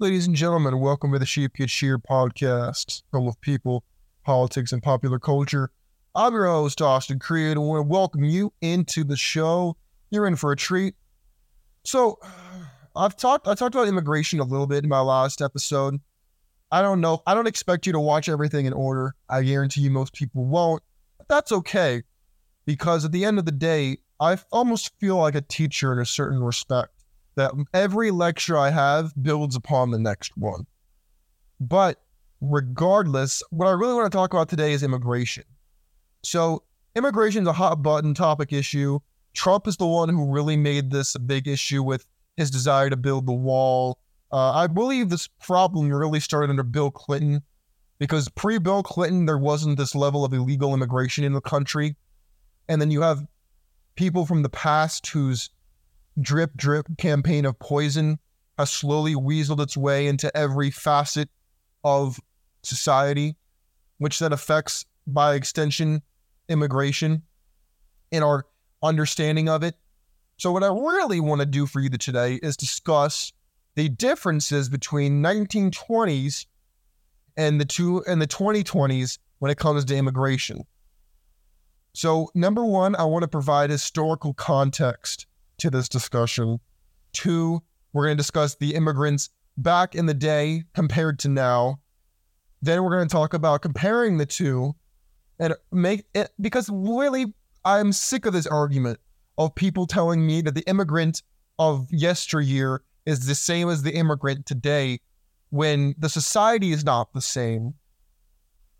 Ladies and gentlemen, welcome to the Sheep Get Sheared podcast, full of people, politics, and popular culture. I'm your host, Austin Creed, and I want to welcome you into the show. You're in for a treat. So, I've talked I talked about immigration a little bit in my last episode. I don't know. I don't expect you to watch everything in order. I guarantee you most people won't. But that's okay because at the end of the day, I almost feel like a teacher in a certain respect that every lecture I have builds upon the next one. But regardless, what I really want to talk about today is immigration. So, immigration is a hot button topic issue. Trump is the one who really made this a big issue with his desire to build the wall. Uh, I believe this problem really started under Bill Clinton because pre Bill Clinton, there wasn't this level of illegal immigration in the country. And then you have people from the past whose drip drip campaign of poison has slowly weaseled its way into every facet of society, which then affects, by extension, immigration and our understanding of it. So, what I really want to do for you today is discuss the differences between 1920s and the two and the 2020s when it comes to immigration. So, number one, I want to provide historical context to this discussion. Two, we're going to discuss the immigrants back in the day compared to now. Then we're going to talk about comparing the two and make it because really, I'm sick of this argument of people telling me that the immigrant of yesteryear is the same as the immigrant today when the society is not the same.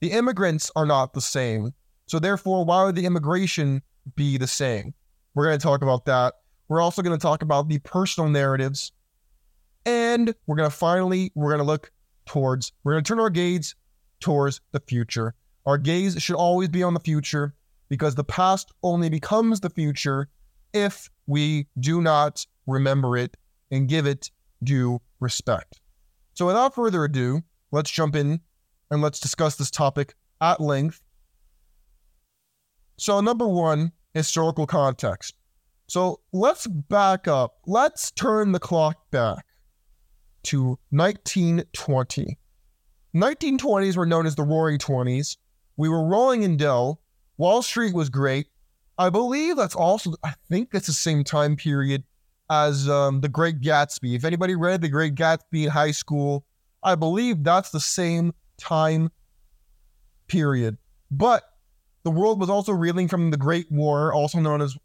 The immigrants are not the same. So, therefore, why would the immigration be the same? We're going to talk about that. We're also going to talk about the personal narratives. And we're going to finally, we're going to look towards, we're going to turn our gaze towards the future. Our gaze should always be on the future because the past only becomes the future if we do not remember it and give it due respect. So, without further ado, let's jump in and let's discuss this topic at length. So, number one, historical context. So, let's back up. Let's turn the clock back to 1920. 1920s were known as the Roaring Twenties. We were rolling in dough. Wall Street was great. I believe that's also, I think that's the same time period as um, The Great Gatsby. If anybody read The Great Gatsby in high school, I believe that's the same time period. But the world was also reeling from the Great War, also known as,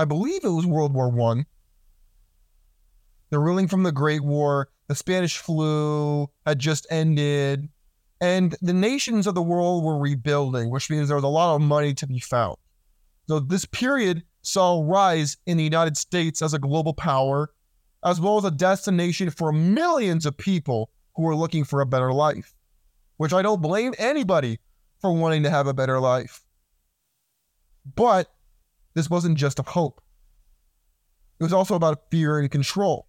I believe it was World War One. They're from the Great War. The Spanish flu had just ended. And the nations of the world were rebuilding, which means there was a lot of money to be found. So this period saw a rise in the United States as a global power, as well as a destination for millions of people who were looking for a better life, which I don't blame anybody for wanting to have a better life. But this wasn't just a hope. It was also about fear and control.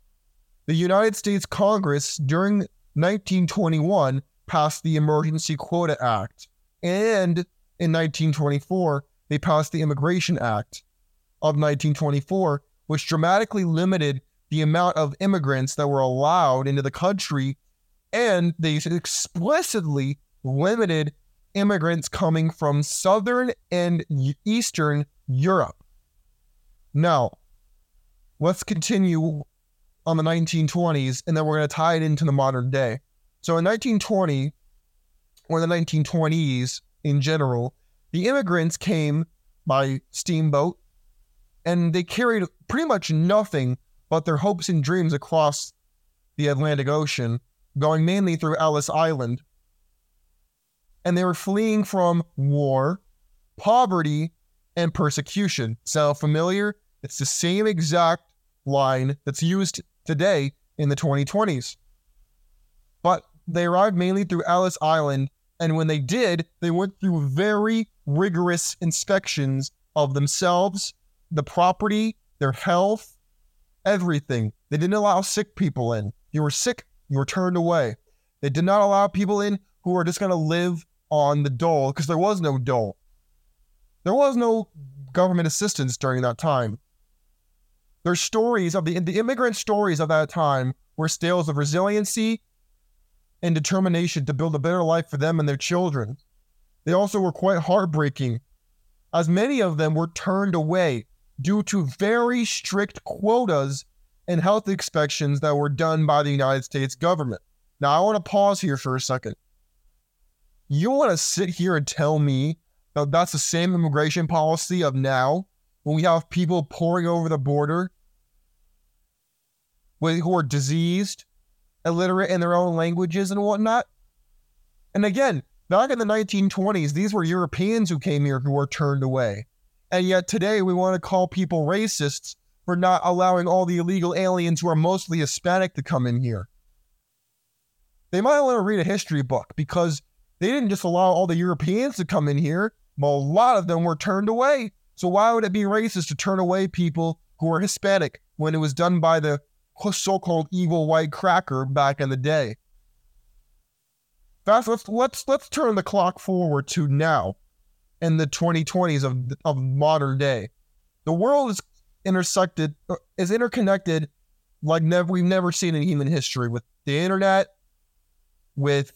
The United States Congress during 1921 passed the Emergency Quota Act, and in 1924, they passed the Immigration Act of 1924, which dramatically limited the amount of immigrants that were allowed into the country, and they explicitly limited immigrants coming from Southern and Eastern Europe. Now, let's continue on the 1920s, and then we're going to tie it into the modern day. So in 1920, or the 1920s in general, the immigrants came by steamboat and they carried pretty much nothing but their hopes and dreams across the Atlantic Ocean, going mainly through Ellis Island. And they were fleeing from war, poverty, and persecution. Sound familiar? It's the same exact line that's used today in the 2020s. But they arrived mainly through Ellis Island, and when they did, they went through very rigorous inspections of themselves, the property, their health, everything. They didn't allow sick people in. You were sick, you were turned away. They did not allow people in who were just going to live on the dole because there was no dole. There was no government assistance during that time. Their stories of the the immigrant stories of that time were tales of resiliency and determination to build a better life for them and their children. They also were quite heartbreaking, as many of them were turned away due to very strict quotas and health inspections that were done by the United States government. Now, I want to pause here for a second. You want to sit here and tell me that that's the same immigration policy of now when we have people pouring over the border who are diseased, illiterate in their own languages and whatnot? And again, back in the 1920s, these were Europeans who came here who were turned away. And yet today we want to call people racists for not allowing all the illegal aliens who are mostly Hispanic to come in here. They might want to read a history book because they didn't just allow all the Europeans to come in here, a lot of them were turned away. So why would it be racist to turn away people who are Hispanic when it was done by the so-called evil white cracker back in the day? Let's let's let's turn the clock forward to now in the 2020s of, of modern day. The world is intersected, uh, is interconnected like never we've never seen in human history with the internet, with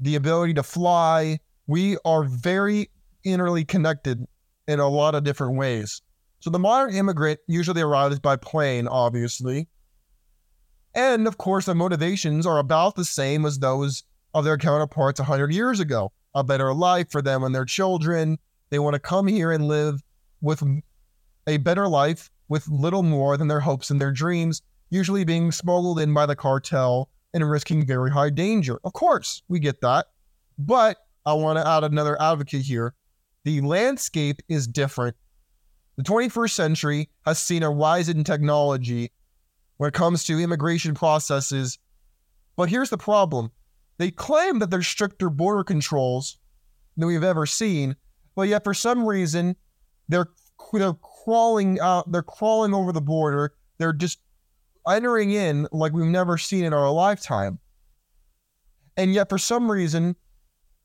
the ability to fly. We are very interly connected in a lot of different ways. So the modern immigrant usually arrives by plane, obviously. And of course, their motivations are about the same as those of their counterparts 100 years ago a better life for them and their children. They want to come here and live with a better life with little more than their hopes and their dreams, usually being smuggled in by the cartel and risking very high danger. Of course, we get that. But I want to add another advocate here. The landscape is different. The 21st century has seen a rise in technology when it comes to immigration processes. But here's the problem they claim that there's stricter border controls than we've ever seen, but yet for some reason they're they're crawling out, they're crawling over the border. They're just entering in like we've never seen in our lifetime. And yet for some reason,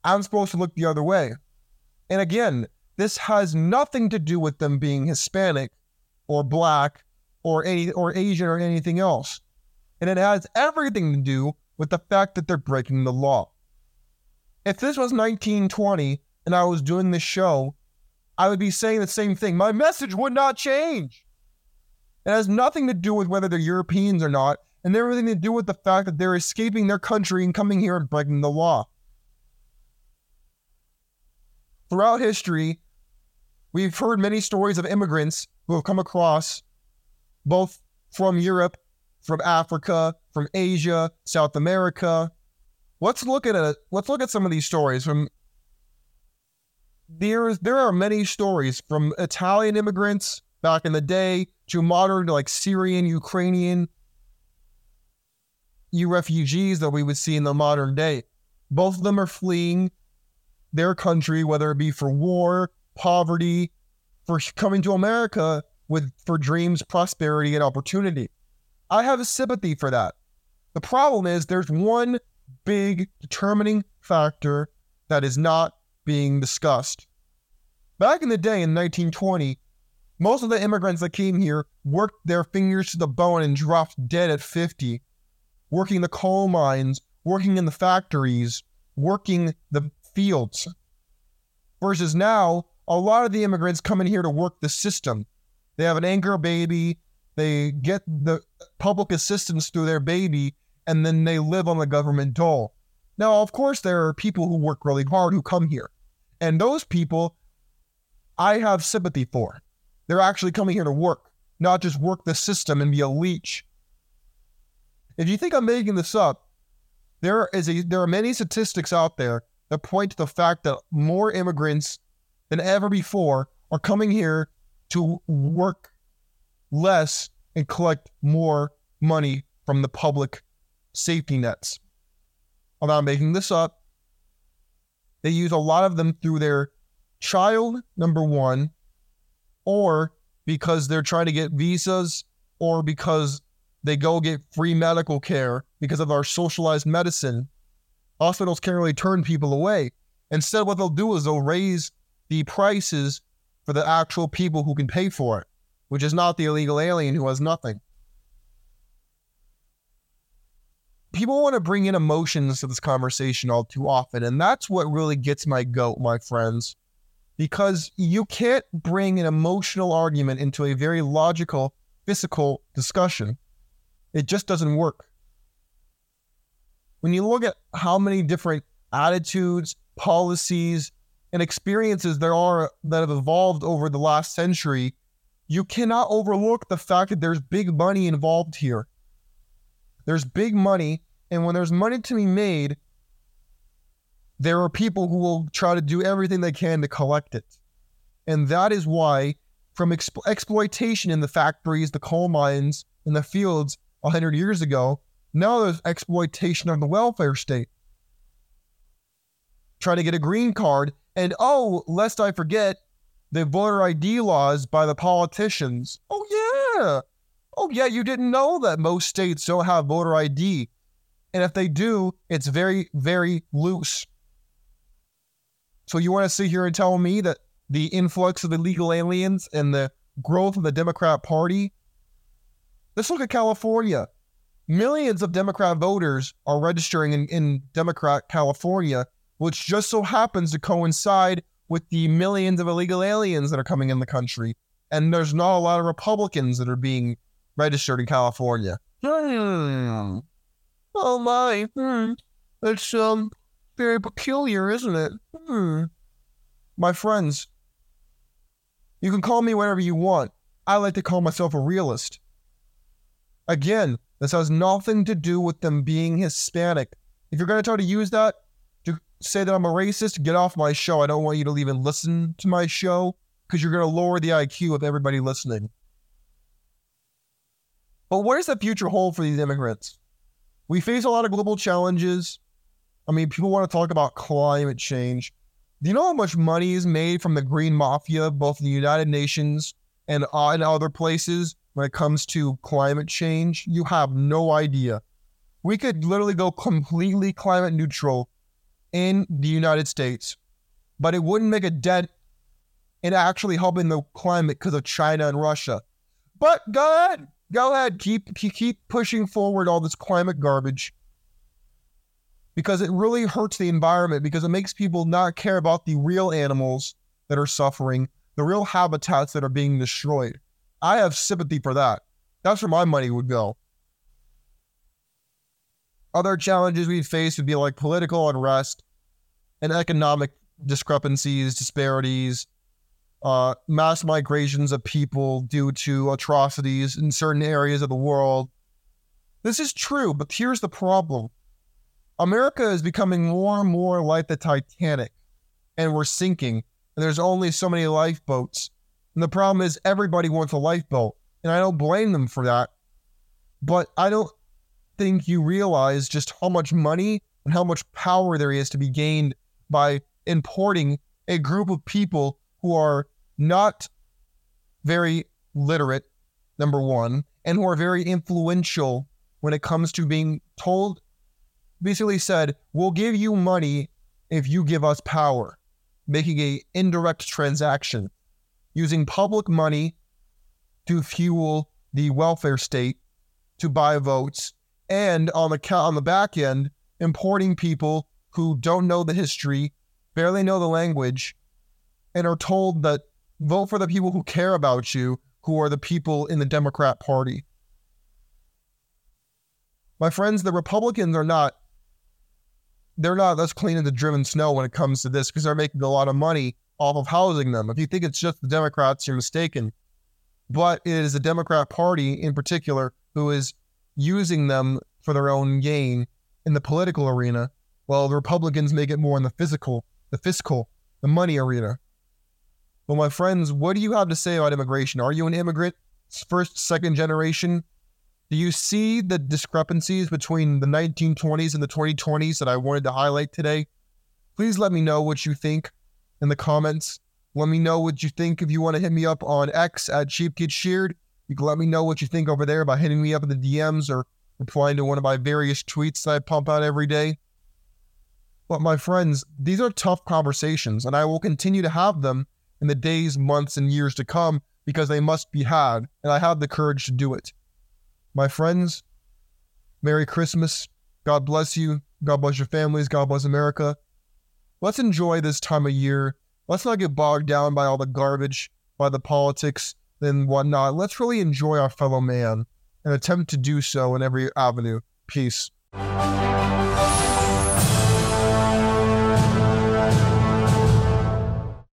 I'm supposed to look the other way. And again, this has nothing to do with them being Hispanic or black or any or Asian or anything else. And it has everything to do with the fact that they're breaking the law. If this was 1920 and I was doing this show, I would be saying the same thing. My message would not change. It has nothing to do with whether they're Europeans or not, and everything to do with the fact that they're escaping their country and coming here and breaking the law. Throughout history, we've heard many stories of immigrants who have come across, both from Europe from Africa, from Asia, South America. Let's look at a let's look at some of these stories from there's there are many stories from Italian immigrants back in the day to modern like Syrian, Ukrainian you refugees that we would see in the modern day. Both of them are fleeing their country, whether it be for war, poverty, for coming to America with for dreams, prosperity, and opportunity. I have a sympathy for that. The problem is there's one big determining factor that is not being discussed. Back in the day in 1920, most of the immigrants that came here worked their fingers to the bone and dropped dead at 50, working the coal mines, working in the factories, working the fields. Versus now, a lot of the immigrants come in here to work the system. They have an anchor baby, they get the public assistance through their baby, and then they live on the government dole. Now, of course, there are people who work really hard who come here. And those people, I have sympathy for. They're actually coming here to work, not just work the system and be a leech. If you think I'm making this up, there is a there are many statistics out there that point to the fact that more immigrants than ever before are coming here to work less and collect more money from the public safety nets. I'm not making this up. They use a lot of them through their child, number one, or because they're trying to get visas, or because they go get free medical care because of our socialized medicine. Hospitals can't really turn people away. Instead, what they'll do is they'll raise the prices for the actual people who can pay for it which is not the illegal alien who has nothing. people want to bring in emotions to this conversation all too often. And that's what really gets my goat, my friends, because you can't bring an emotional argument into a very logical, physical discussion. It just doesn't work. When you look at how many different attitudes, policies, and experiences there are that have evolved over the last century, you cannot overlook the fact that there's big money involved here. There's big money, and when there's money to be made, there are people who will try to do everything they can to collect it. And that is why, from exp- exploitation in the factories, the coal mines, in the fields 100 years ago, now there's exploitation of the welfare state. Try to get a green card, and oh, lest I forget, the voter ID laws by the politicians. Oh, yeah. Oh, yeah, you didn't know that most states don't have voter ID. And if they do, it's very, very loose. So you want to sit here and tell me that the influx of illegal aliens and the growth of the Democrat Party? Let's look at California. Millions of Democrat voters are registering in, in Democrat California, which just so happens to coincide with the millions of illegal aliens that are coming in the country. And there's not a lot of Republicans that are being registered in California. oh my, hmm. it's um very peculiar, isn't it? Hmm. My friends, you can call me whatever you want. I like to call myself a realist. Again, this has nothing to do with them being Hispanic. If you're going to try to use that to say that I'm a racist, get off my show. I don't want you to even listen to my show because you're going to lower the IQ of everybody listening. But where's the future hold for these immigrants? We face a lot of global challenges. I mean, people want to talk about climate change. Do you know how much money is made from the green mafia, both in the United Nations and uh, in other places, when it comes to climate change? You have no idea. We could literally go completely climate neutral in the United States, but it wouldn't make a dent in actually helping the climate because of China and Russia. But go ahead, go ahead, keep keep pushing forward all this climate garbage because it really hurts the environment because it makes people not care about the real animals that are suffering, the real habitats that are being destroyed. I have sympathy for that. That's where my money would go. Other challenges we'd face would be like political unrest and economic discrepancies, disparities, uh, mass migrations of people due to atrocities in certain areas of the world. This is true, but here's the problem America is becoming more and more like the Titanic, and we're sinking, and there's only so many lifeboats. And the problem is, everybody wants a lifeboat, and I don't blame them for that. But I don't think you realize just how much money and how much power there is to be gained by importing a group of people who are not very literate, number one, and who are very influential when it comes to being told basically said, "We'll give you money if you give us power," making a indirect transaction using public money to fuel the welfare state to buy votes, and on the on the back end, importing people who don't know the history, barely know the language, and are told that vote for the people who care about you, who are the people in the Democrat Party. My friends, the Republicans are not they're not as clean as the driven snow when it comes to this because they're making a lot of money off of housing them. If you think it's just the Democrats, you're mistaken. But it is the Democrat Party in particular who is using them for their own gain in the political arena, while the Republicans make it more in the physical, the fiscal, the money arena. Well, my friends, what do you have to say about immigration? Are you an immigrant, first, second generation? Do you see the discrepancies between the 1920s and the 2020s that I wanted to highlight today? Please let me know what you think in the comments. Let me know what you think if you want to hit me up on X at Sheep Get Sheared. You can let me know what you think over there by hitting me up in the DMs or replying to one of my various tweets that I pump out every day. But my friends, these are tough conversations, and I will continue to have them in the days, months, and years to come because they must be had, and I have the courage to do it. My friends, Merry Christmas, God bless you. God bless your families. God bless America. Let's enjoy this time of year. Let's not get bogged down by all the garbage, by the politics and whatnot. Let's really enjoy our fellow man and attempt to do so in every avenue. Peace.